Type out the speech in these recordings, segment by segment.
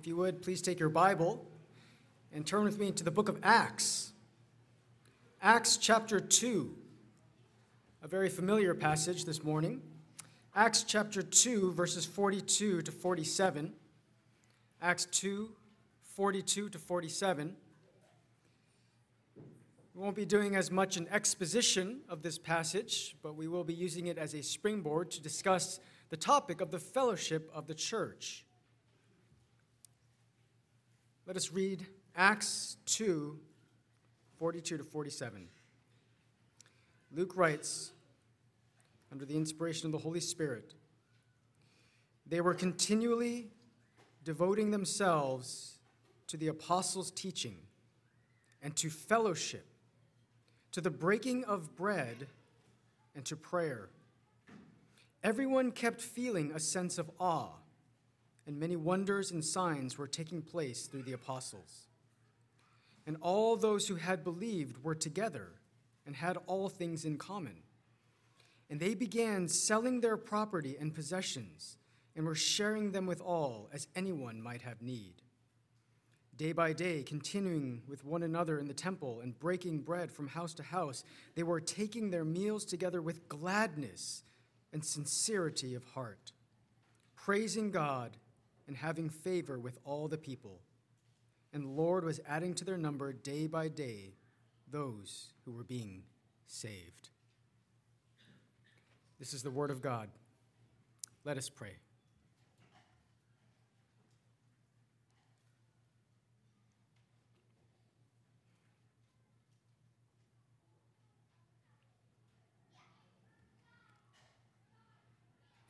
if you would, please take your Bible and turn with me to the book of Acts. Acts chapter 2, a very familiar passage this morning. Acts chapter 2, verses 42 to 47. Acts 2, 42 to 47. We won't be doing as much an exposition of this passage, but we will be using it as a springboard to discuss the topic of the fellowship of the church. Let us read Acts 2 42 to 47. Luke writes, under the inspiration of the Holy Spirit, they were continually devoting themselves to the apostles' teaching and to fellowship, to the breaking of bread and to prayer. Everyone kept feeling a sense of awe and many wonders and signs were taking place through the apostles. And all those who had believed were together and had all things in common. And they began selling their property and possessions and were sharing them with all as anyone might have need. Day by day, continuing with one another in the temple and breaking bread from house to house, they were taking their meals together with gladness and sincerity of heart, praising God and having favor with all the people. And the Lord was adding to their number day by day those who were being saved. This is the word of God. Let us pray.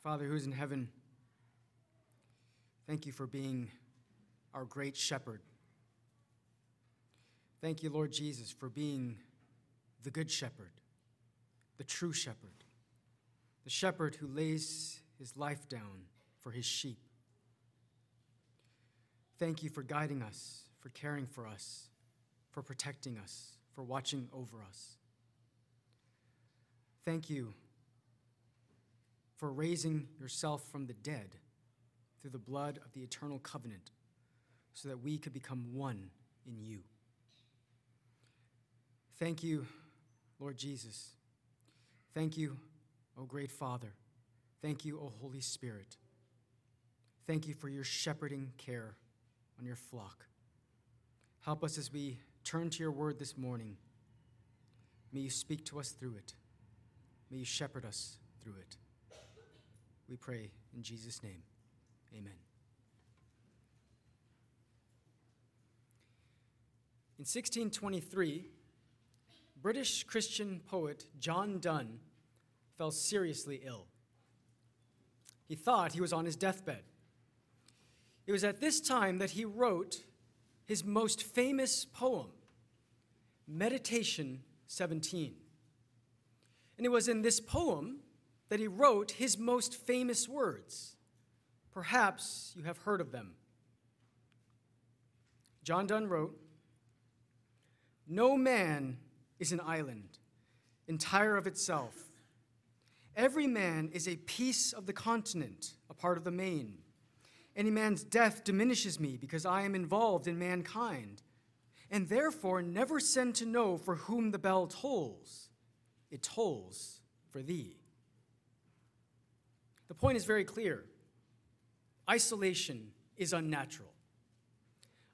Father who's in heaven, Thank you for being our great shepherd. Thank you, Lord Jesus, for being the good shepherd, the true shepherd, the shepherd who lays his life down for his sheep. Thank you for guiding us, for caring for us, for protecting us, for watching over us. Thank you for raising yourself from the dead through the blood of the eternal covenant so that we could become one in you. Thank you, Lord Jesus. Thank you, O great Father. Thank you, O Holy Spirit. Thank you for your shepherding care on your flock. Help us as we turn to your word this morning. May you speak to us through it. May you shepherd us through it. We pray in Jesus' name. Amen. In 1623, British Christian poet John Donne fell seriously ill. He thought he was on his deathbed. It was at this time that he wrote his most famous poem, Meditation 17. And it was in this poem that he wrote his most famous words Perhaps you have heard of them. John Donne wrote No man is an island, entire of itself. Every man is a piece of the continent, a part of the main. Any man's death diminishes me because I am involved in mankind, and therefore never send to know for whom the bell tolls. It tolls for thee. The point is very clear. Isolation is unnatural.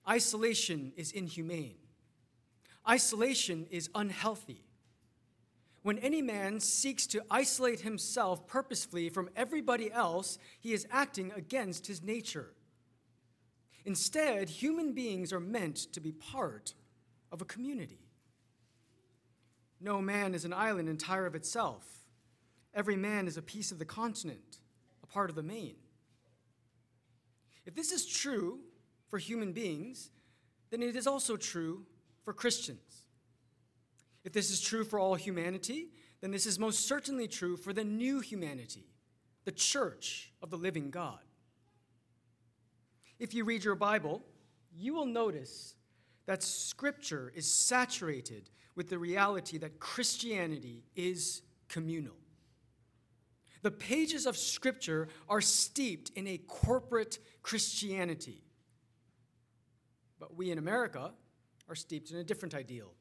Isolation is inhumane. Isolation is unhealthy. When any man seeks to isolate himself purposefully from everybody else, he is acting against his nature. Instead, human beings are meant to be part of a community. No man is an island entire of itself. Every man is a piece of the continent, a part of the main. If this is true for human beings, then it is also true for Christians. If this is true for all humanity, then this is most certainly true for the new humanity, the church of the living God. If you read your Bible, you will notice that Scripture is saturated with the reality that Christianity is communal. The pages of Scripture are steeped in a corporate Christianity. But we in America are steeped in a different ideal.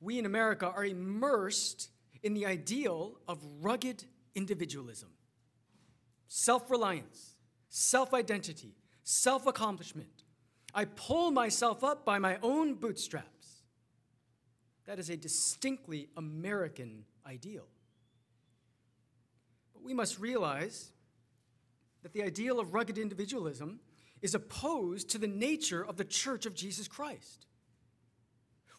We in America are immersed in the ideal of rugged individualism, self reliance, self identity, self accomplishment. I pull myself up by my own bootstraps. That is a distinctly American ideal. We must realize that the ideal of rugged individualism is opposed to the nature of the church of Jesus Christ.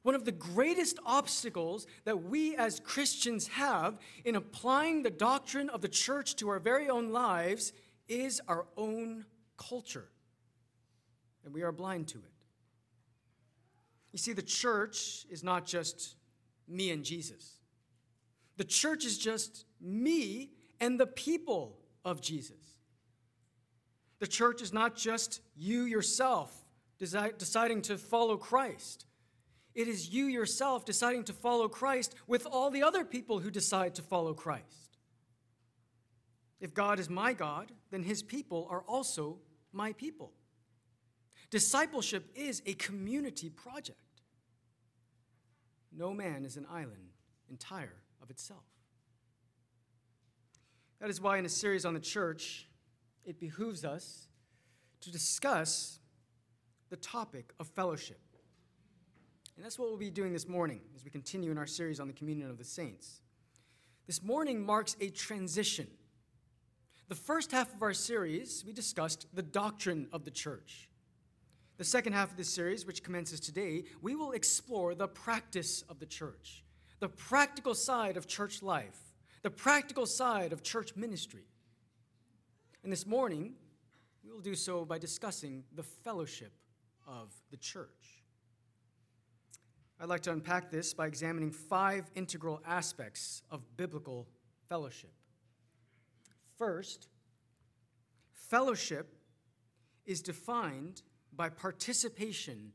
One of the greatest obstacles that we as Christians have in applying the doctrine of the church to our very own lives is our own culture. And we are blind to it. You see, the church is not just me and Jesus, the church is just me and the people of Jesus. The church is not just you yourself deciding to follow Christ. It is you yourself deciding to follow Christ with all the other people who decide to follow Christ. If God is my God, then his people are also my people. Discipleship is a community project. No man is an island entire of itself. That is why, in a series on the church, it behooves us to discuss the topic of fellowship. And that's what we'll be doing this morning as we continue in our series on the communion of the saints. This morning marks a transition. The first half of our series, we discussed the doctrine of the church. The second half of this series, which commences today, we will explore the practice of the church, the practical side of church life, the practical side of church ministry. And this morning, we will do so by discussing the fellowship of the church. I'd like to unpack this by examining five integral aspects of biblical fellowship. First, fellowship is defined by participation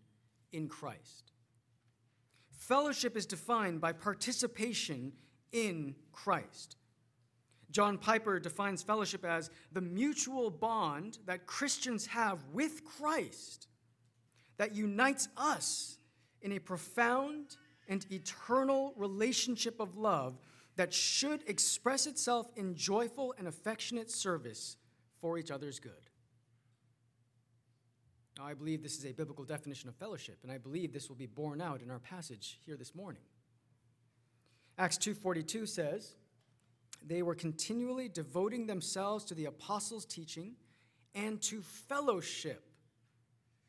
in Christ. Fellowship is defined by participation in Christ. John Piper defines fellowship as the mutual bond that Christians have with Christ that unites us in a profound and eternal relationship of love that should express itself in joyful and affectionate service for each other's good. Now, I believe this is a biblical definition of fellowship, and I believe this will be borne out in our passage here this morning. Acts 2:42 says, they were continually devoting themselves to the apostles' teaching and to fellowship,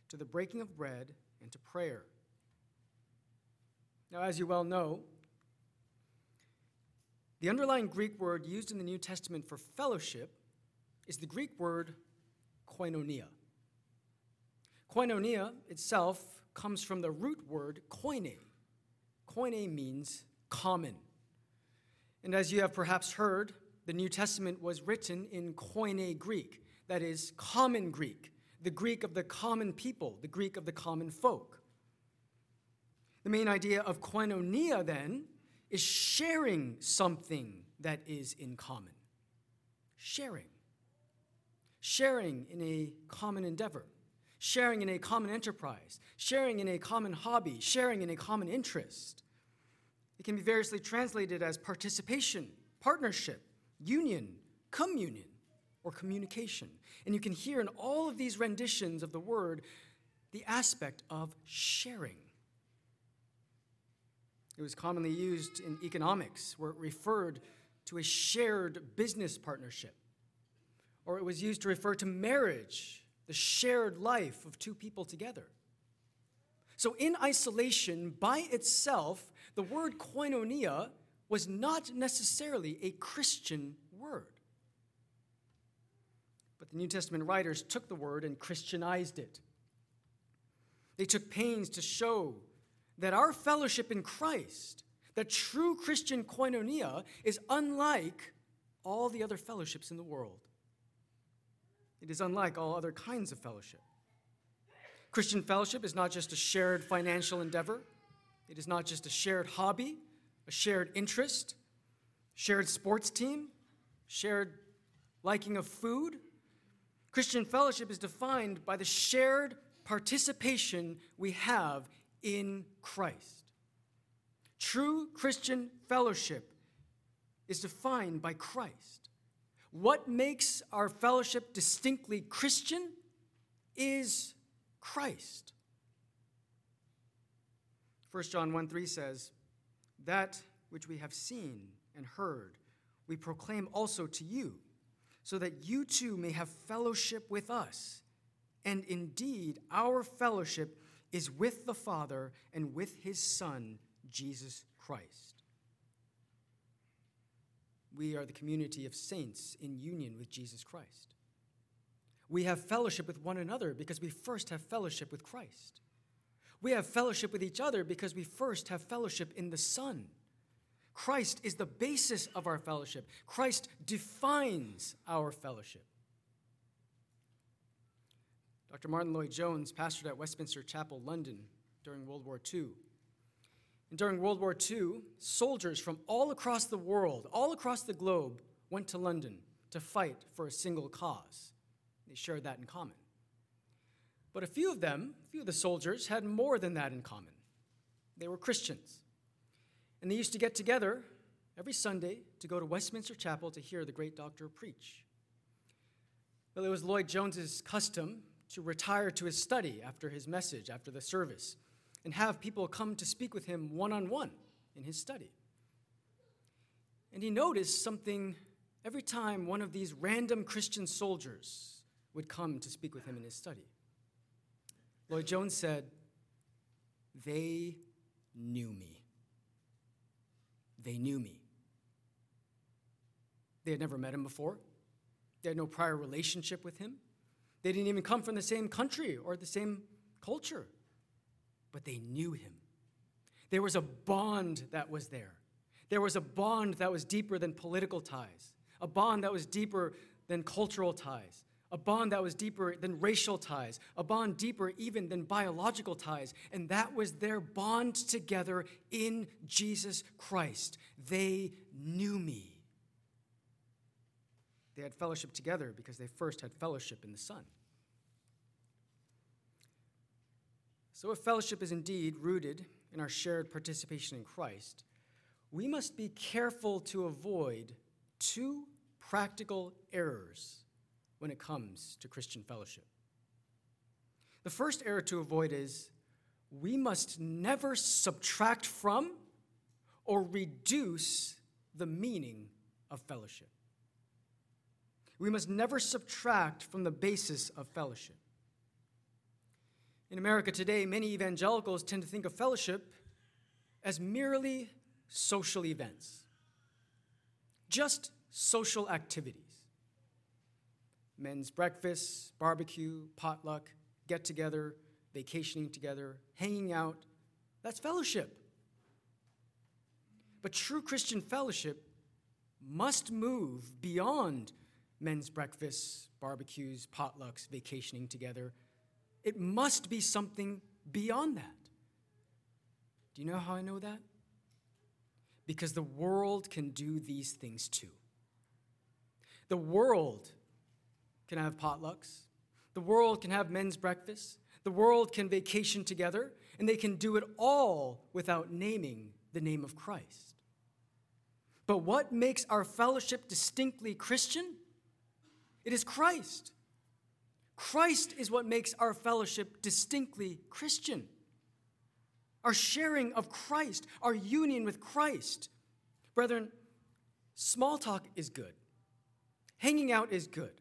to the breaking of bread and to prayer. Now, as you well know, the underlying Greek word used in the New Testament for fellowship is the Greek word koinonia. Koinonia itself comes from the root word koine. Koine means common. And as you have perhaps heard, the New Testament was written in Koine Greek, that is, common Greek, the Greek of the common people, the Greek of the common folk. The main idea of koinonia, then, is sharing something that is in common. Sharing. Sharing in a common endeavor, sharing in a common enterprise, sharing in a common hobby, sharing in a common interest. It can be variously translated as participation, partnership, union, communion, or communication. And you can hear in all of these renditions of the word the aspect of sharing. It was commonly used in economics, where it referred to a shared business partnership. Or it was used to refer to marriage, the shared life of two people together. So, in isolation, by itself, the word koinonia was not necessarily a Christian word. But the New Testament writers took the word and Christianized it. They took pains to show that our fellowship in Christ, that true Christian koinonia, is unlike all the other fellowships in the world. It is unlike all other kinds of fellowship. Christian fellowship is not just a shared financial endeavor, it is not just a shared hobby, a shared interest, shared sports team, shared liking of food. Christian fellowship is defined by the shared participation we have in Christ. True Christian fellowship is defined by Christ. What makes our fellowship distinctly Christian is Christ. 1 John 1 3 says, That which we have seen and heard, we proclaim also to you, so that you too may have fellowship with us. And indeed, our fellowship is with the Father and with his Son, Jesus Christ. We are the community of saints in union with Jesus Christ. We have fellowship with one another because we first have fellowship with Christ. We have fellowship with each other because we first have fellowship in the Son. Christ is the basis of our fellowship. Christ defines our fellowship. Dr. Martyn Lloyd-Jones pastored at Westminster Chapel, London, during World War II. And during World War II, soldiers from all across the world, all across the globe, went to London to fight for a single cause. They shared that in common. But a few of them, a few of the soldiers, had more than that in common. They were Christians. And they used to get together every Sunday to go to Westminster Chapel to hear the great doctor preach. Well, it was Lloyd Jones's custom to retire to his study after his message, after the service, and have people come to speak with him one on one in his study. And he noticed something every time one of these random Christian soldiers would come to speak with him in his study. Lloyd Jones said, They knew me. They knew me. They had never met him before, they had no prior relationship with him. They didn't even come from the same country or the same culture, but they knew him. There was a bond that was there. There was a bond that was deeper than political ties, a bond that was deeper than cultural ties, a bond that was deeper than racial ties, a bond deeper even than biological ties. And that was their bond together in Jesus Christ. They knew me. They had fellowship together because they first had fellowship in the Son. So, if fellowship is indeed rooted in our shared participation in Christ, we must be careful to avoid two practical errors when it comes to Christian fellowship. The first error to avoid is we must never subtract from or reduce the meaning of fellowship. We must never subtract from the basis of fellowship. In America today, many evangelicals tend to think of fellowship as merely social events, just social activities. Men's breakfast, barbecue, potluck, get together, vacationing together, hanging out. That's fellowship. But true Christian fellowship must move beyond men's breakfasts, barbecues, potlucks, vacationing together. It must be something beyond that. Do you know how I know that? Because the world can do these things too. The world can have potlucks, the world can have men's breakfasts, the world can vacation together, and they can do it all without naming the name of Christ. But what makes our fellowship distinctly Christian? It is Christ. Christ is what makes our fellowship distinctly Christian. Our sharing of Christ, our union with Christ. Brethren, small talk is good. Hanging out is good.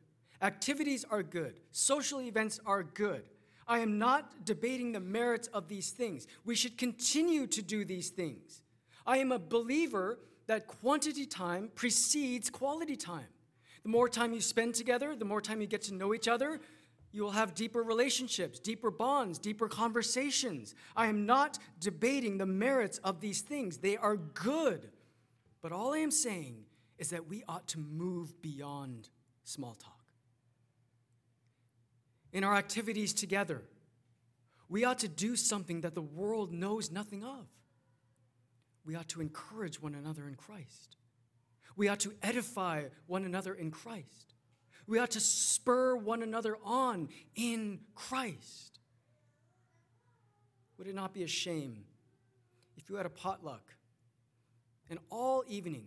Activities are good. Social events are good. I am not debating the merits of these things. We should continue to do these things. I am a believer that quantity time precedes quality time. The more time you spend together, the more time you get to know each other, you will have deeper relationships, deeper bonds, deeper conversations. I am not debating the merits of these things, they are good. But all I am saying is that we ought to move beyond small talk. In our activities together, we ought to do something that the world knows nothing of. We ought to encourage one another in Christ. We ought to edify one another in Christ. We ought to spur one another on in Christ. Would it not be a shame if you had a potluck and all evening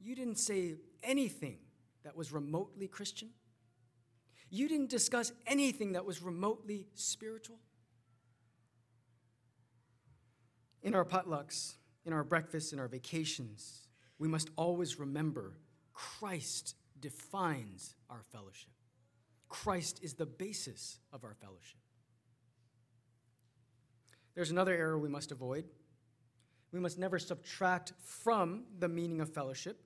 you didn't say anything that was remotely Christian? You didn't discuss anything that was remotely spiritual? In our potlucks, in our breakfasts, in our vacations, we must always remember Christ defines our fellowship. Christ is the basis of our fellowship. There's another error we must avoid. We must never subtract from the meaning of fellowship,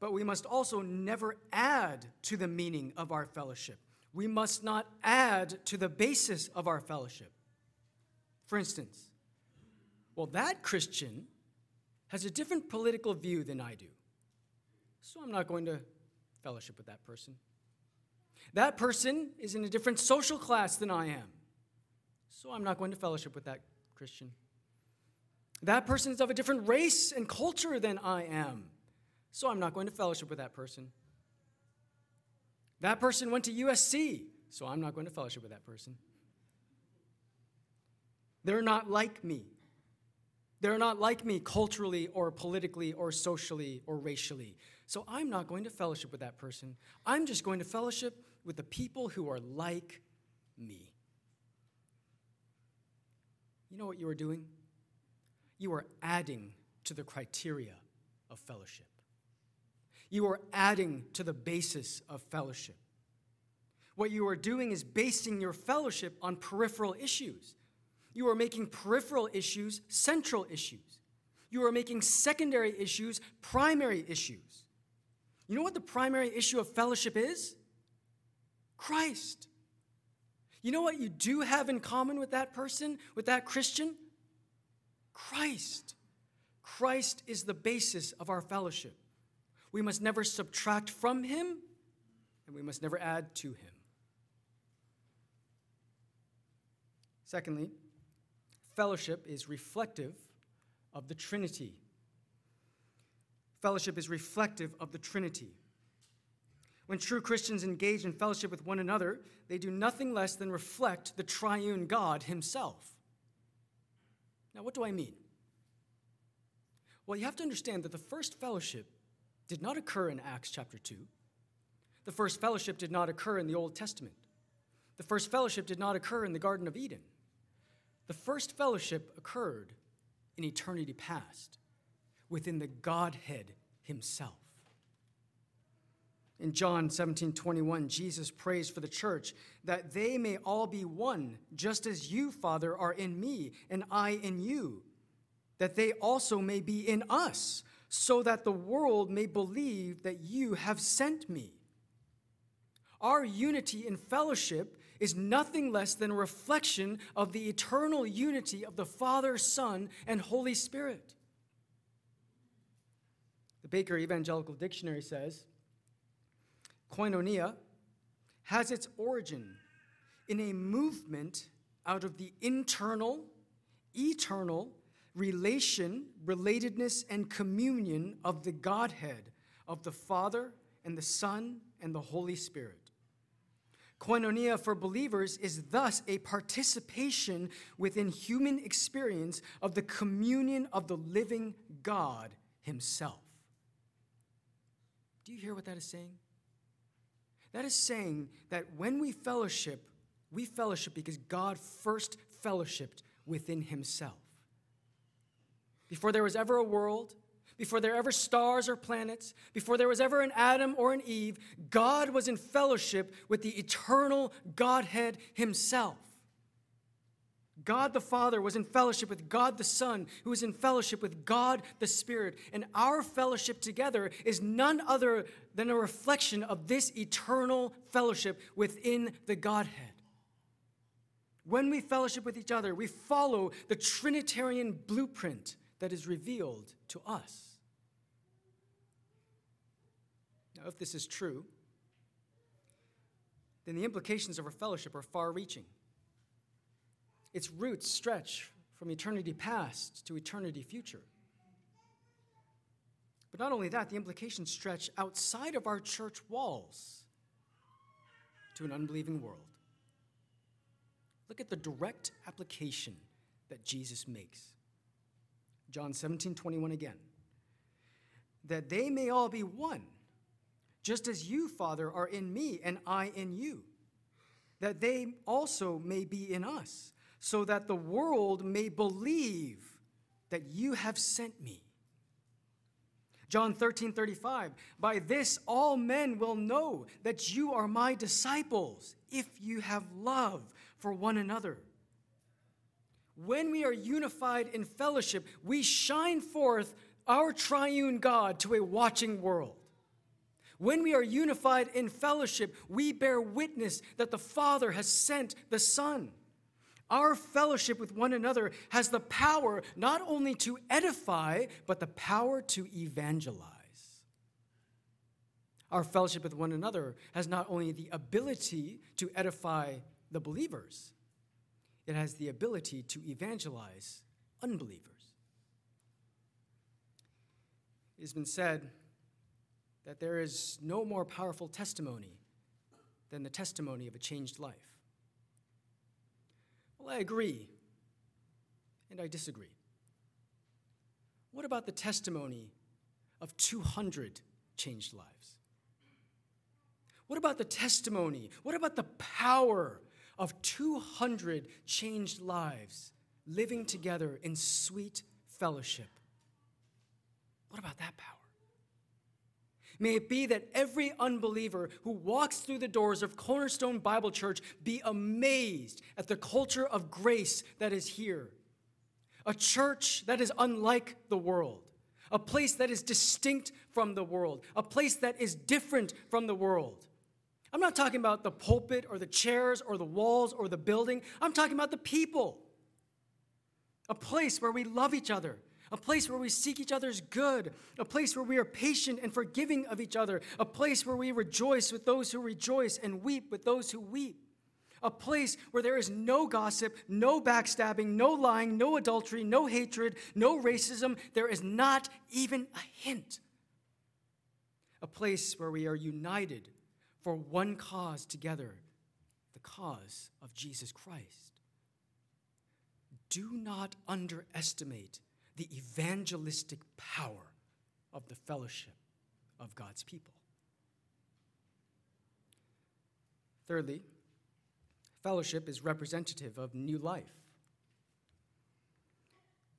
but we must also never add to the meaning of our fellowship. We must not add to the basis of our fellowship. For instance, well, that Christian has a different political view than I do, so I'm not going to fellowship with that person. That person is in a different social class than I am, so I'm not going to fellowship with that Christian. That person is of a different race and culture than I am, so I'm not going to fellowship with that person. That person went to USC, so I'm not going to fellowship with that person. They're not like me. They're not like me culturally or politically or socially or racially. So I'm not going to fellowship with that person. I'm just going to fellowship with the people who are like me. You know what you are doing? You are adding to the criteria of fellowship. You are adding to the basis of fellowship. What you are doing is basing your fellowship on peripheral issues. You are making peripheral issues central issues. You are making secondary issues primary issues. You know what the primary issue of fellowship is? Christ. You know what you do have in common with that person, with that Christian? Christ. Christ is the basis of our fellowship. We must never subtract from him, and we must never add to him. Secondly, fellowship is reflective of the Trinity. Fellowship is reflective of the Trinity. When true Christians engage in fellowship with one another, they do nothing less than reflect the triune God Himself. Now, what do I mean? Well, you have to understand that the first fellowship did not occur in Acts chapter 2. The first fellowship did not occur in the Old Testament. The first fellowship did not occur in the Garden of Eden. The first fellowship occurred in eternity past within the Godhead Himself. In John 17, 21, Jesus prays for the church that they may all be one, just as you, Father, are in me and I in you, that they also may be in us, so that the world may believe that you have sent me. Our unity in fellowship is nothing less than a reflection of the eternal unity of the Father, Son, and Holy Spirit. The Baker Evangelical Dictionary says koinonia has its origin in a movement out of the internal, eternal relation, relatedness, and communion of the Godhead, of the Father and the Son and the Holy Spirit. Koinonia for believers is thus a participation within human experience of the communion of the living God Himself. Do you hear what that is saying? That is saying that when we fellowship, we fellowship because God first fellowshipped within Himself. Before there was ever a world, before there ever stars or planets, before there was ever an Adam or an Eve, God was in fellowship with the eternal Godhead Himself. God the Father was in fellowship with God the Son, who was in fellowship with God the Spirit. And our fellowship together is none other than a reflection of this eternal fellowship within the Godhead. When we fellowship with each other, we follow the Trinitarian blueprint that is revealed to us. Now, if this is true, then the implications of our fellowship are far reaching. Its roots stretch from eternity past to eternity future. But not only that, the implications stretch outside of our church walls to an unbelieving world. Look at the direct application that Jesus makes. John 17, 21 again. That they may all be one, just as you, Father, are in me and I in you. That they also may be in us, so that the world may believe that you have sent me. John 13, 35. By this all men will know that you are my disciples, if you have love for one another. When we are unified in fellowship, we shine forth our triune God to a watching world. When we are unified in fellowship, we bear witness that the Father has sent the Son. Our fellowship with one another has the power not only to edify, but the power to evangelize. Our fellowship with one another has not only the ability to edify the believers, it has the ability to evangelize unbelievers. It has been said that there is no more powerful testimony than the testimony of a changed life. Well, I agree, and I disagree. What about the testimony of 200 changed lives? What about the testimony? What about the power of 200 changed lives living together in sweet fellowship? What about that power? May it be that every unbeliever who walks through the doors of Cornerstone Bible Church be amazed at the culture of grace that is here. A church that is unlike the world, a place that is distinct from the world, a place that is different from the world. I'm not talking about the pulpit or the chairs or the walls or the building. I'm talking about the people. A place where we love each other, a place where we seek each other's good, a place where we are patient and forgiving of each other, a place where we rejoice with those who rejoice and weep with those who weep, a place where there is no gossip, no backstabbing, no lying, no adultery, no hatred, no racism. There is not even a hint. A place where we are united for one cause together the cause of Jesus Christ. Do not underestimate the evangelistic power of the fellowship of God's people. Thirdly, fellowship is representative of new life.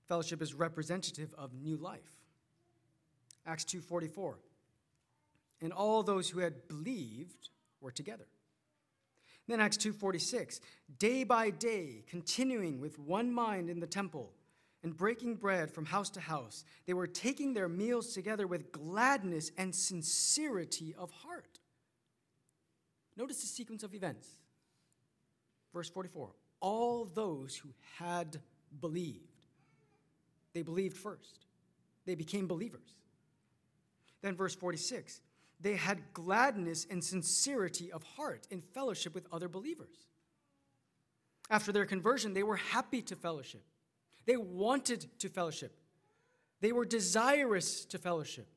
Fellowship is representative of new life. Acts 2:44. And all those who had believed were together. Then Acts 2:46, day by day, continuing with one mind in the temple and breaking bread from house to house. They were taking their meals together with gladness and sincerity of heart. Notice the sequence of events. Verse 44 All those who had believed, they believed first, they became believers. Then, verse 46 they had gladness and sincerity of heart in fellowship with other believers. After their conversion, they were happy to fellowship. They wanted to fellowship. They were desirous to fellowship.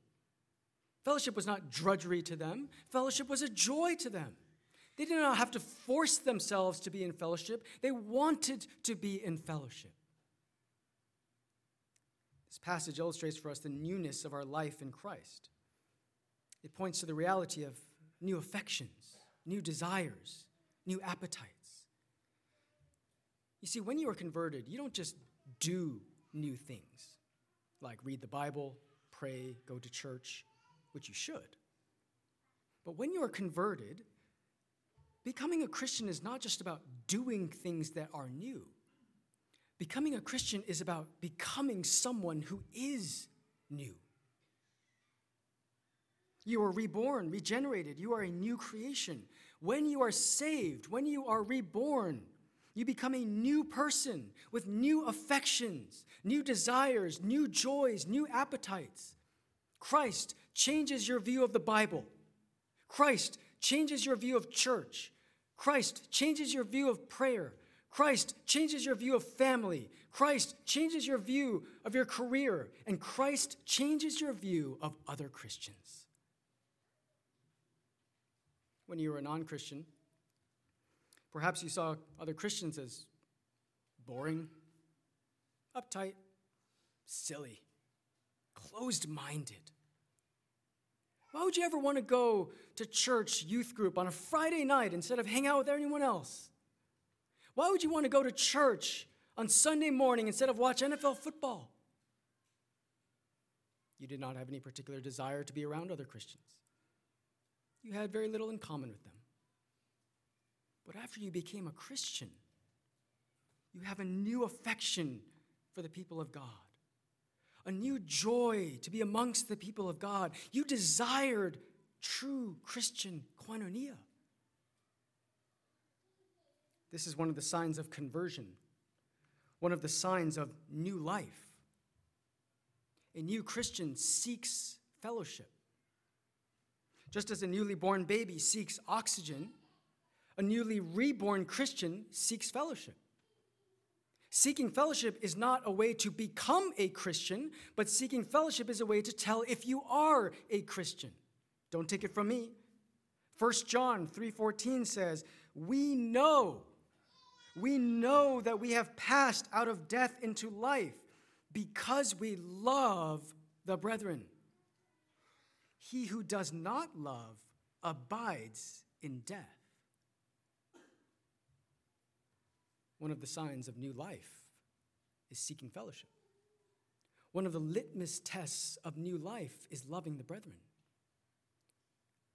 Fellowship was not drudgery to them, fellowship was a joy to them. They did not have to force themselves to be in fellowship, they wanted to be in fellowship. This passage illustrates for us the newness of our life in Christ. It points to the reality of new affections, new desires, new appetites. You see, when you are converted, you don't just do new things, like read the Bible, pray, go to church, which you should. But when you are converted, becoming a Christian is not just about doing things that are new. Becoming a Christian is about becoming someone who is new. You are reborn, regenerated. You are a new creation. When you are saved, when you are reborn, you become a new person with new affections, new desires, new joys, new appetites. Christ changes your view of the Bible. Christ changes your view of church. Christ changes your view of prayer. Christ changes your view of family. Christ changes your view of your career. And Christ changes your view of other Christians. When you were a non Christian, Perhaps you saw other Christians as boring, uptight, silly, closed minded. Why would you ever want to go to church youth group on a Friday night instead of hang out with anyone else? Why would you want to go to church on Sunday morning instead of watch NFL football? You did not have any particular desire to be around other Christians. You had very little in common with them. But after you became a Christian, you have a new affection for the people of God, a new joy to be amongst the people of God. You desired true Christian koinonia. This is one of the signs of conversion, one of the signs of new life. A new Christian seeks fellowship. Just as a newly born baby seeks oxygen, a newly reborn Christian seeks fellowship. Seeking fellowship is not a way to become a Christian, but seeking fellowship is a way to tell if you are a Christian. Don't take it from me. 1 John 3:14 says, "We know we know that we have passed out of death into life because we love the brethren. He who does not love abides in death." One of the signs of new life is seeking fellowship. One of the litmus tests of new life is loving the brethren.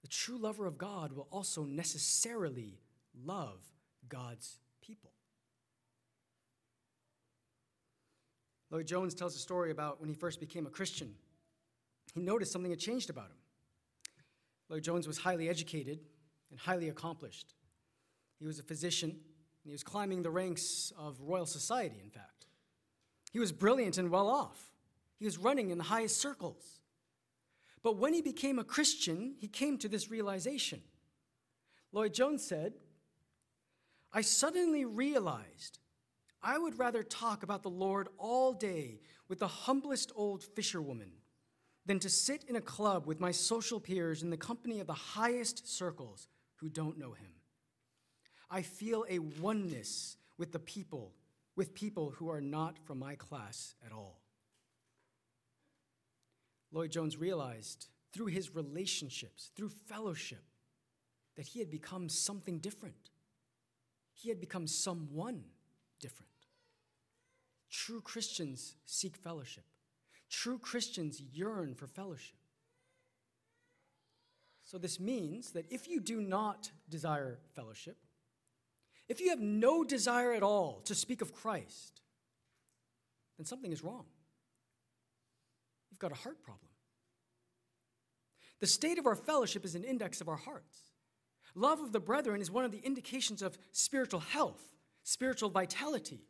The true lover of God will also necessarily love God's people. Lloyd Jones tells a story about when he first became a Christian. He noticed something had changed about him. Lloyd Jones was highly educated and highly accomplished. He was a physician he was climbing the ranks of Royal Society, in fact. He was brilliant and well off. He was running in the highest circles. But when he became a Christian, he came to this realization. Lloyd Jones said, I suddenly realized I would rather talk about the Lord all day with the humblest old fisherwoman than to sit in a club with my social peers in the company of the highest circles who don't know him. I feel a oneness with the people, with people who are not from my class at all. Lloyd Jones realized through his relationships, through fellowship, that he had become something different. He had become someone different. True Christians seek fellowship. True Christians yearn for fellowship. So, this means that if you do not desire fellowship, if you have no desire at all to speak of Christ, then something is wrong. You've got a heart problem. The state of our fellowship is an index of our hearts. Love of the brethren is one of the indications of spiritual health, spiritual vitality.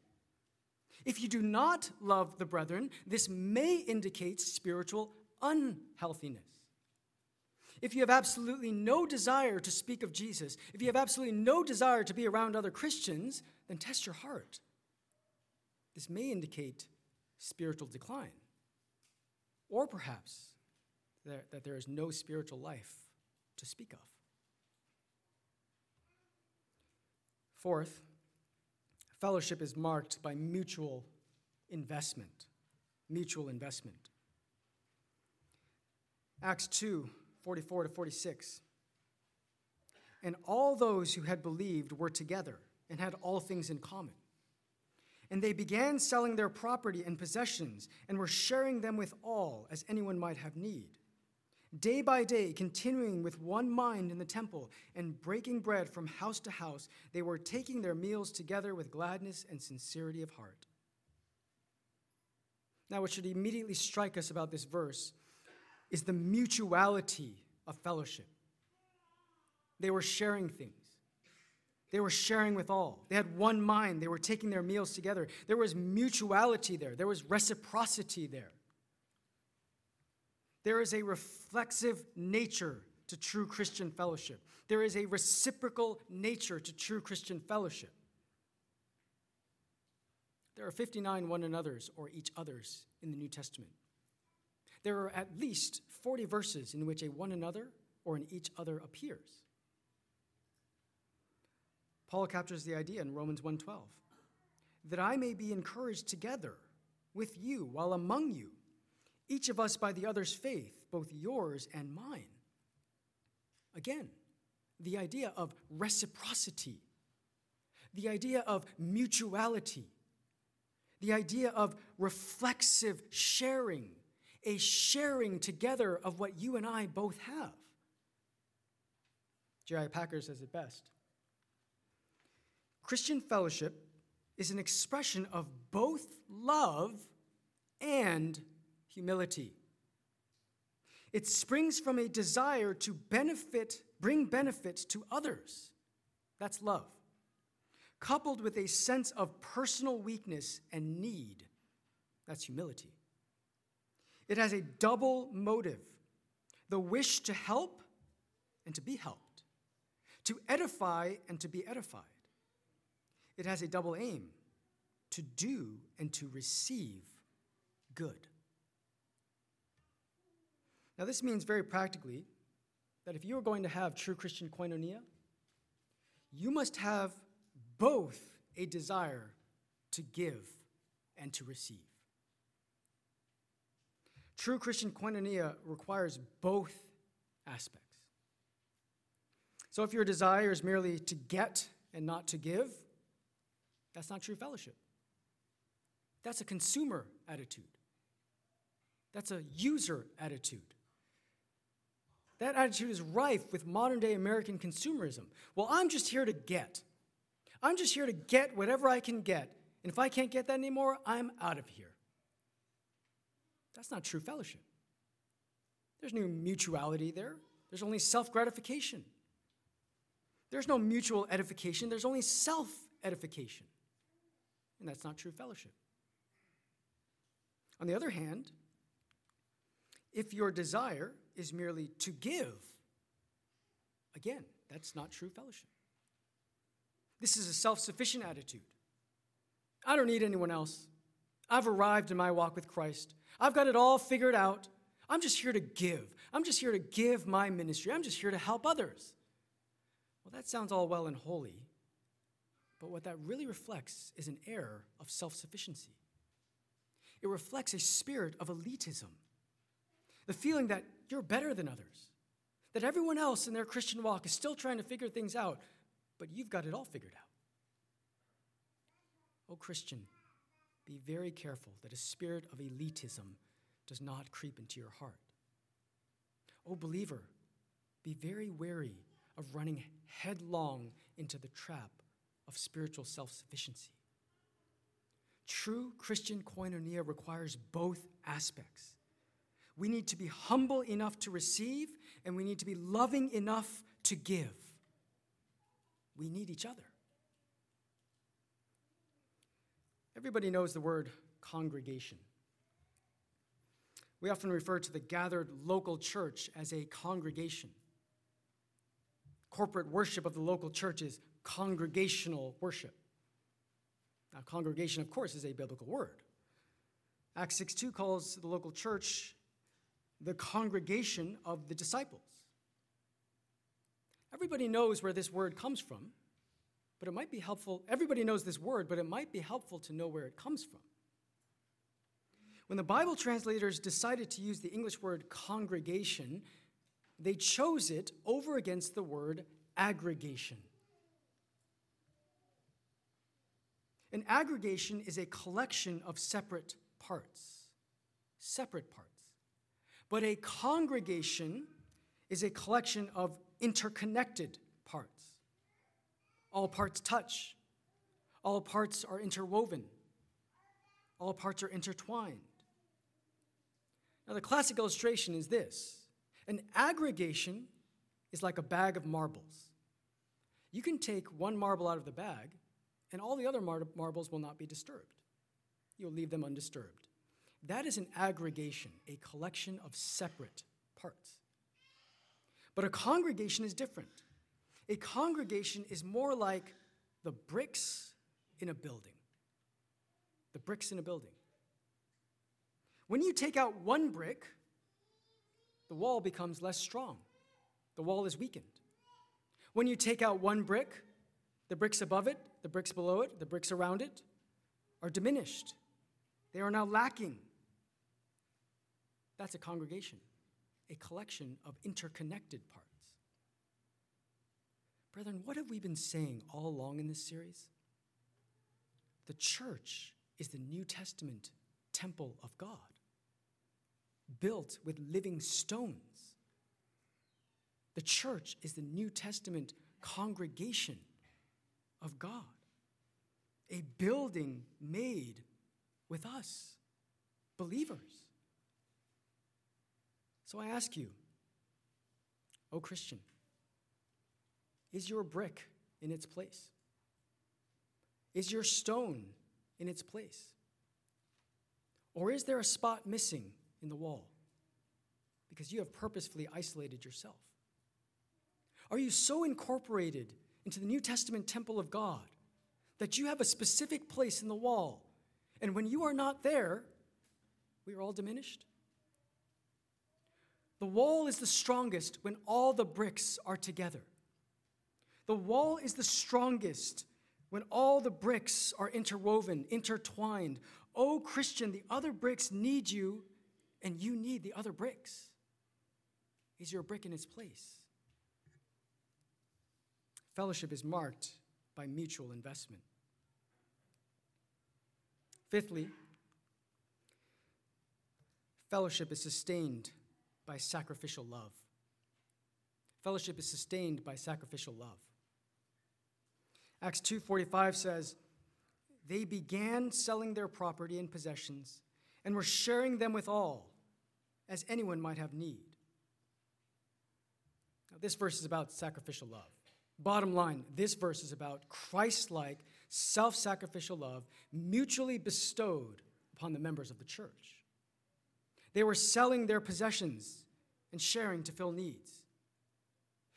If you do not love the brethren, this may indicate spiritual unhealthiness. If you have absolutely no desire to speak of Jesus, if you have absolutely no desire to be around other Christians, then test your heart. This may indicate spiritual decline, or perhaps that, there is no spiritual life to speak of. Fourth, fellowship is marked by mutual investment. Mutual investment. Acts 2 44 to 46. And all those who had believed were together and had all things in common. And they began selling their property and possessions and were sharing them with all as anyone might have need. Day by day, continuing with one mind in the temple and breaking bread from house to house, they were taking their meals together with gladness and sincerity of heart. Now, what should immediately strike us about this verse is the mutuality of fellowship. They were sharing things. They were sharing with all. They had one mind. They were taking their meals together. There was mutuality there, there was reciprocity there. There is a reflexive nature to true Christian fellowship, there is a reciprocal nature to true Christian fellowship. There are 59 one another's or each other's in the New Testament. There are at least 40 verses in which a one another or an each other appears. Paul captures the idea in Romans 1:12 that I may be encouraged together with you while among you, each of us by the other's faith, both yours and mine. Again, the idea of reciprocity, the idea of mutuality, the idea of reflexive sharing, a sharing together of what you and I both have. J.I. Packer says it best. Christian fellowship is an expression of both love and humility. It springs from a desire to benefit, bring benefit to others. That's love. Coupled with a sense of personal weakness and need. That's humility. It has a double motive the wish to help and to be helped, to edify and to be edified. It has a double aim to do and to receive good. Now, this means very practically that if you are going to have true Christian koinonia, you must have both a desire to give and to receive. True Christian koinonia requires both aspects. So if your desire is merely to get and not to give, that's not true fellowship. That's a consumer attitude. That's a user attitude. That attitude is rife with modern day American consumerism. Well, I'm just here to get. I'm just here to get whatever I can get. And if I can't get that anymore, I'm out of here. That's not true fellowship. There's no mutuality there, there's only self gratification. There's no mutual edification, there's only self edification. And that's not true fellowship. On the other hand, if your desire is merely to give, again, that's not true fellowship. This is a self sufficient attitude. I don't need anyone else. I've arrived in my walk with Christ. I've got it all figured out. I'm just here to give. I'm just here to give my ministry. I'm just here to help others. Well, that sounds all well and holy, but what that really reflects is an air of self sufficiency. It reflects a spirit of elitism, the feeling that you're better than others, that everyone else in their Christian walk is still trying to figure things out, but you've got it all figured out. Oh, Christian, be very careful that a spirit of elitism does not creep into your heart. Oh, believer, be very wary of running headlong into the trap of spiritual self sufficiency. True Christian koinonia requires both aspects. We need to be humble enough to receive, and we need to be loving enough to give. We need each other. Everybody knows the word congregation. We often refer to the gathered local church as a congregation. Corporate worship of the local church is congregational worship. Now, congregation, of course, is a biblical word. Acts 6 2 calls the local church the congregation of the disciples. Everybody knows where this word comes from, but it might be helpful. Everybody knows this word, but it might be helpful to know where it comes from. When the Bible translators decided to use the English word congregation, they chose it over against the word aggregation. An aggregation is a collection of separate parts, separate parts. But a congregation is a collection of interconnected parts. All parts touch, all parts are interwoven, all parts are intertwined. Now, the classic illustration is this an aggregation is like a bag of marbles. You can take one marble out of the bag, and all the other mar- marbles will not be disturbed. You'll leave them undisturbed. That is an aggregation, a collection of separate parts. But a congregation is different. A congregation is more like the bricks in a building. The bricks in a building. When you take out one brick, the wall becomes less strong. The wall is weakened. When you take out one brick, The bricks above it, the bricks below it, the bricks around it are diminished. They are now lacking. That's a congregation, a collection of interconnected parts. Brethren, what have we been saying all along in this series? The church is the New Testament temple of God, built with living stones. The church is the New Testament congregation of God, a building made with us, believers. So I ask you, O Christian, is your brick in its place? Is your stone in its place? Or is there a spot missing in the wall because you have purposefully isolated yourself? Are you so incorporated into the New Testament temple of God that you have a specific place in the wall, and when you are not there, we are all diminished? The wall is the strongest when all the bricks are together. The wall is the strongest when all the bricks are interwoven, intertwined. Oh, Christian, the other bricks need you, and you need the other bricks. Is your brick in its place? Fellowship is marked by mutual investment. Fifthly, fellowship is sustained by sacrificial love. Fellowship is sustained by sacrificial love. Acts 2:45 says, "They began selling their property and possessions and were sharing them with all, as anyone might have need." Now, this verse is about sacrificial love. Bottom line, this verse is about Christ like, self sacrificial love mutually bestowed upon the members of the church. They were selling their possessions and sharing to fill needs.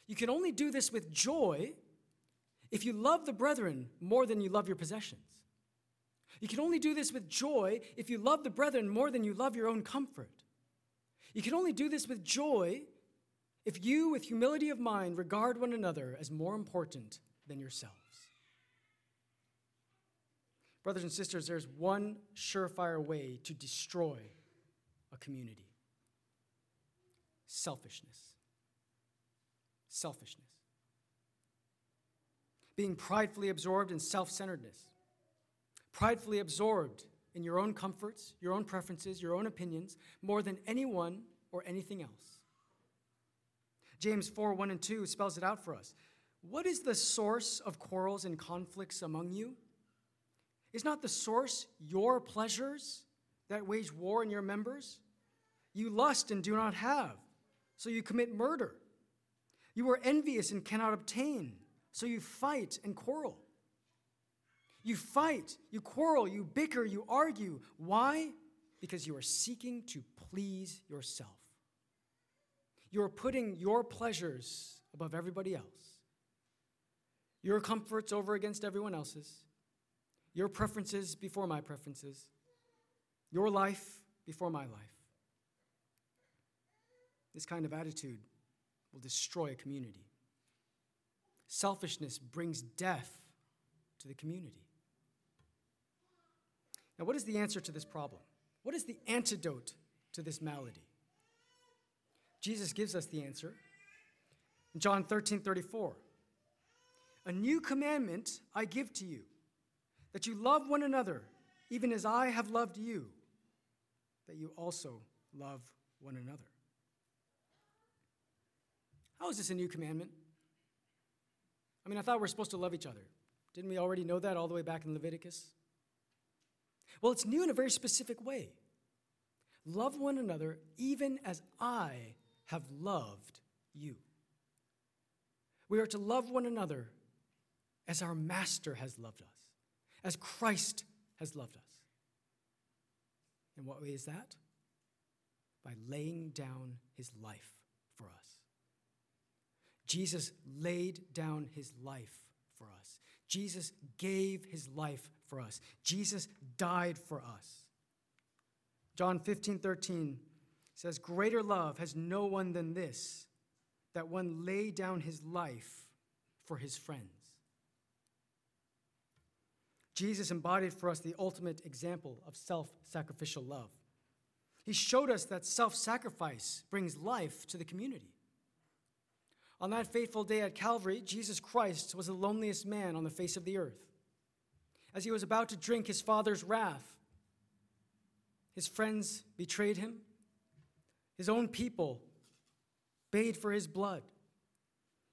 You can only do this with joy if you love the brethren more than you love your possessions. You can only do this with joy if you love the brethren more than you love your own comfort. You can only do this with joy if you, with humility of mind, regard one another as more important than yourselves. Brothers and sisters, there's one surefire way to destroy a community selfishness. Selfishness being pridefully absorbed in self centeredness, pridefully absorbed in your own comforts, your own preferences, your own opinions, more than anyone or anything else. James 4 1 and 2 spells it out for us. What is the source of quarrels and conflicts among you? Is not the source your pleasures that wage war in your members? You lust and do not have, so you commit murder. You are envious and cannot obtain so you fight and quarrel. You fight, you quarrel, you bicker, you argue. Why? Because you are seeking to please yourself. You are putting your pleasures above everybody else, your comforts over against everyone else's, your preferences before my preferences, your life before my life. This kind of attitude will destroy a community. Selfishness brings death to the community. Now, what is the answer to this problem? What is the antidote to this malady? Jesus gives us the answer in John 13 34. A new commandment I give to you, that you love one another, even as I have loved you, that you also love one another. How is this a new commandment? I mean, I thought we are supposed to love each other. Didn't we already know that all the way back in Leviticus? Well, it's new in a very specific way. Love one another even as I have loved you. We are to love one another as our Master has loved us, as Christ has loved us. In what way is that? By laying down his life for us. Jesus laid down his life for us. Jesus gave his life for us. Jesus died for us. John 15, 13 says, Greater love has no one than this, that one lay down his life for his friends. Jesus embodied for us the ultimate example of self sacrificial love. He showed us that self sacrifice brings life to the community. On that fateful day at Calvary, Jesus Christ was the loneliest man on the face of the earth. As he was about to drink his Father's wrath, his friends betrayed him, his own people bayed for his blood.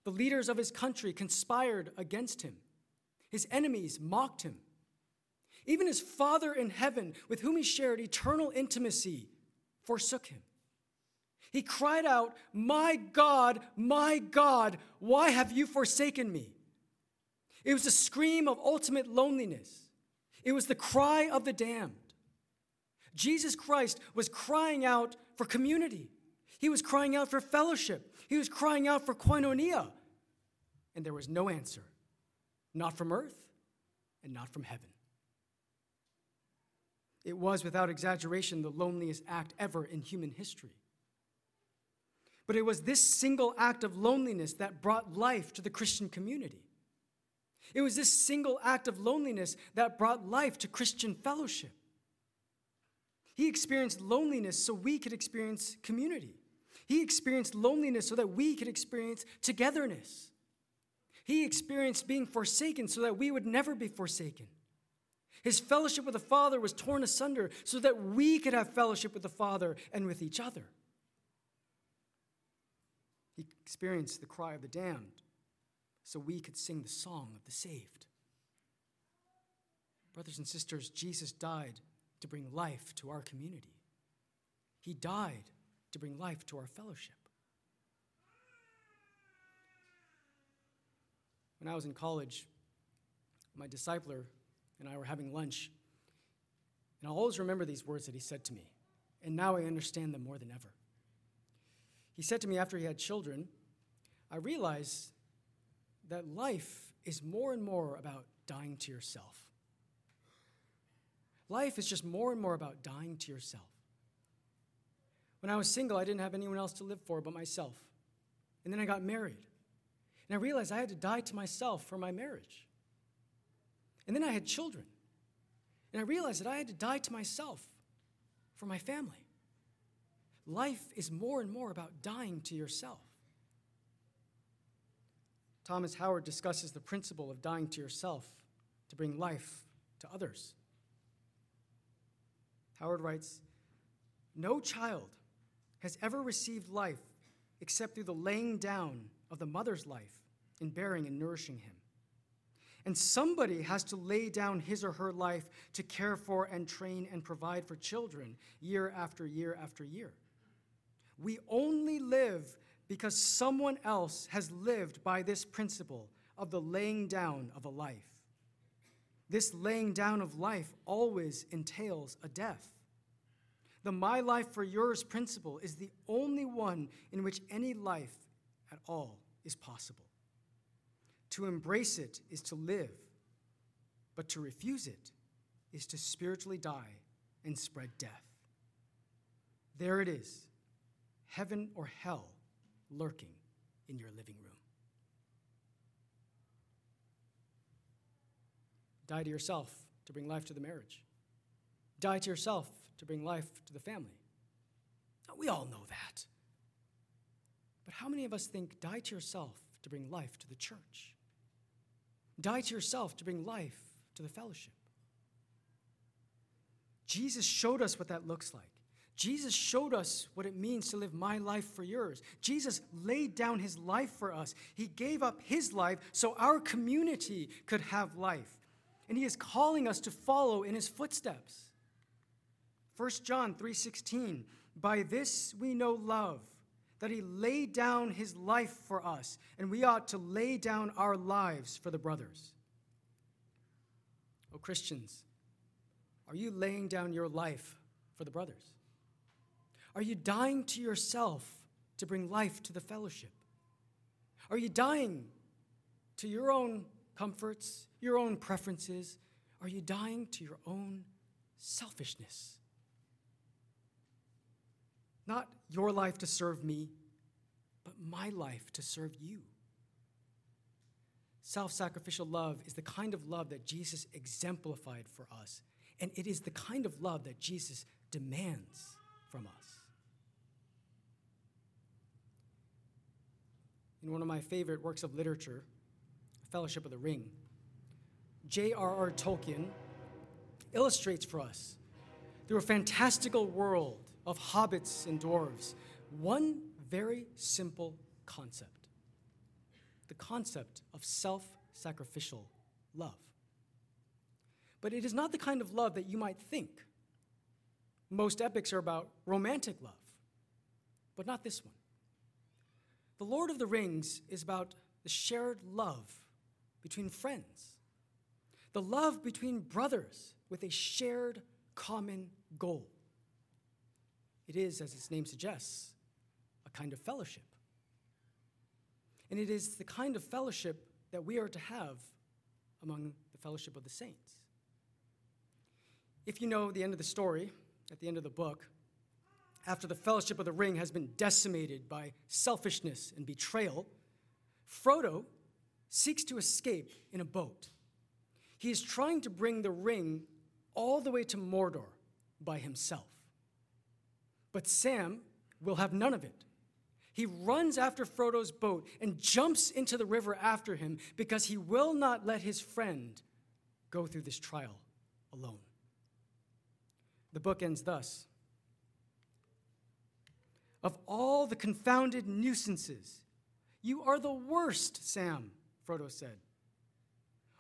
The leaders of his country conspired against him. His enemies mocked him. Even his Father in heaven, with whom he shared eternal intimacy, forsook him. He cried out, My God, my God, why have you forsaken me? It was a scream of ultimate loneliness. It was the cry of the damned. Jesus Christ was crying out for community. He was crying out for fellowship. He was crying out for koinonia. And there was no answer, not from earth and not from heaven. It was, without exaggeration, the loneliest act ever in human history. But it was this single act of loneliness that brought life to the Christian community. It was this single act of loneliness that brought life to Christian fellowship. He experienced loneliness so we could experience community. He experienced loneliness so that we could experience togetherness. He experienced being forsaken so that we would never be forsaken. His fellowship with the Father was torn asunder so that we could have fellowship with the Father and with each other. He experienced the cry of the damned so we could sing the song of the saved. Brothers and sisters, Jesus died to bring life to our community. He died to bring life to our fellowship. When I was in college, my discipler and I were having lunch, and I'll always remember these words that he said to me, and now I understand them more than ever. He said to me after he had children, I realize that life is more and more about dying to yourself. Life is just more and more about dying to yourself. When I was single, I didn't have anyone else to live for but myself. And then I got married. And I realized I had to die to myself for my marriage. And then I had children. And I realized that I had to die to myself for my family. Life is more and more about dying to yourself. Thomas Howard discusses the principle of dying to yourself to bring life to others. Howard writes No child has ever received life except through the laying down of the mother's life in bearing and nourishing him. And somebody has to lay down his or her life to care for and train and provide for children year after year after year. We only live because someone else has lived by this principle of the laying down of a life. This laying down of life always entails a death. The my life for yours principle is the only one in which any life at all is possible. To embrace it is to live, but to refuse it is to spiritually die and spread death. There it is, heaven or hell lurking in your living room. Die to yourself to bring life to the marriage. Die to yourself to bring life to the family. We all know that. But how many of us think die to yourself to bring life to the church? Die to yourself to bring life to the fellowship. Jesus showed us what that looks like. Jesus showed us what it means to live my life for yours. Jesus laid down his life for us. He gave up his life so our community could have life. And he is calling us to follow in his footsteps. 1 John 3:16 By this we know love that he laid down his life for us, and we ought to lay down our lives for the brothers. Oh, Christians, are you laying down your life for the brothers? Are you dying to yourself to bring life to the fellowship? Are you dying to your own comforts, your own preferences? Are you dying to your own selfishness? Not your life to serve me, but my life to serve you. self sacrificial love is the kind of love that Jesus exemplified for us, and it is the kind of love that Jesus demands from us. In one of my favorite works of literature, Fellowship of the Ring, J.R.R. Tolkien illustrates for us, through a fantastical world of hobbits and dwarves, one very simple concept the concept of self sacrificial love. But it is not the kind of love that you might think. Most epics are about romantic love, but not this one. The Lord of the Rings is about the shared love between friends, the love between brothers with a shared common goal. It is, as its name suggests, a kind of fellowship. And it is the kind of fellowship that we are to have among the fellowship of the saints. If you know the end of the story, at the end of the book, after the fellowship of the ring has been decimated by selfishness and betrayal, Frodo seeks to escape in a boat. He is trying to bring the ring all the way to Mordor by himself. But Sam will have none of it. He runs after Frodo's boat and jumps into the river after him because he will not let his friend go through this trial alone. The book ends thus Of all the confounded nuisances, you are the worst, Sam, Frodo said.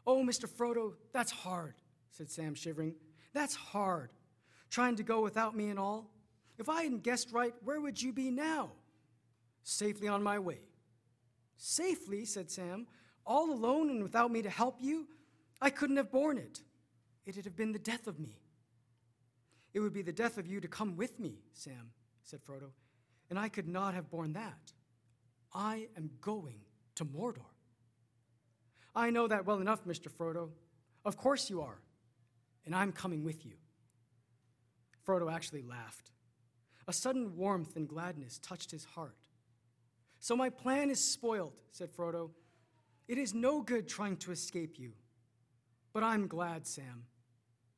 Oh, Mr. Frodo, that's hard, said Sam, shivering. That's hard. Trying to go without me and all. If I hadn't guessed right, where would you be now? Safely on my way. Safely, said Sam, all alone and without me to help you? I couldn't have borne it. It'd have been the death of me. It would be the death of you to come with me, Sam, said Frodo, and I could not have borne that. I am going to Mordor. I know that well enough, Mr. Frodo. Of course you are, and I'm coming with you. Frodo actually laughed. A sudden warmth and gladness touched his heart. So my plan is spoiled, said Frodo. It is no good trying to escape you. But I'm glad, Sam.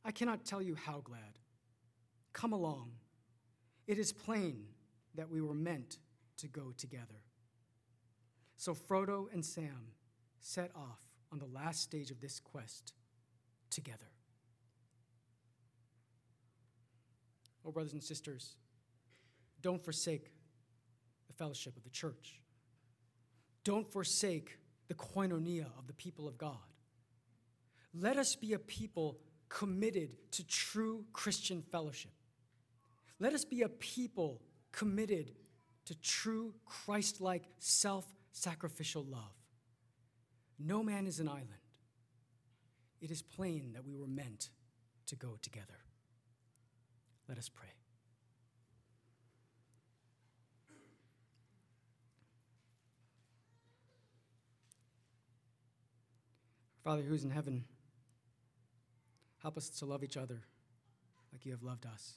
I cannot tell you how glad. Come along. It is plain that we were meant to go together. So Frodo and Sam set off on the last stage of this quest together. Oh, brothers and sisters, don't forsake the fellowship of the church. Don't forsake the koinonia of the people of God. Let us be a people committed to true Christian fellowship. Let us be a people committed to true Christ like self sacrificial love. No man is an island. It is plain that we were meant to go together. Let us pray. Father who's in heaven, help us to love each other like you have loved us.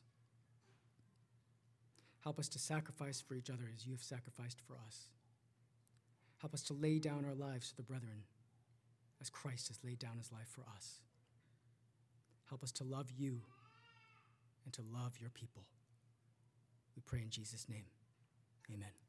Help us to sacrifice for each other as you have sacrificed for us. Help us to lay down our lives for the brethren as Christ has laid down his life for us. Help us to love you and to love your people. We pray in Jesus' name. Amen.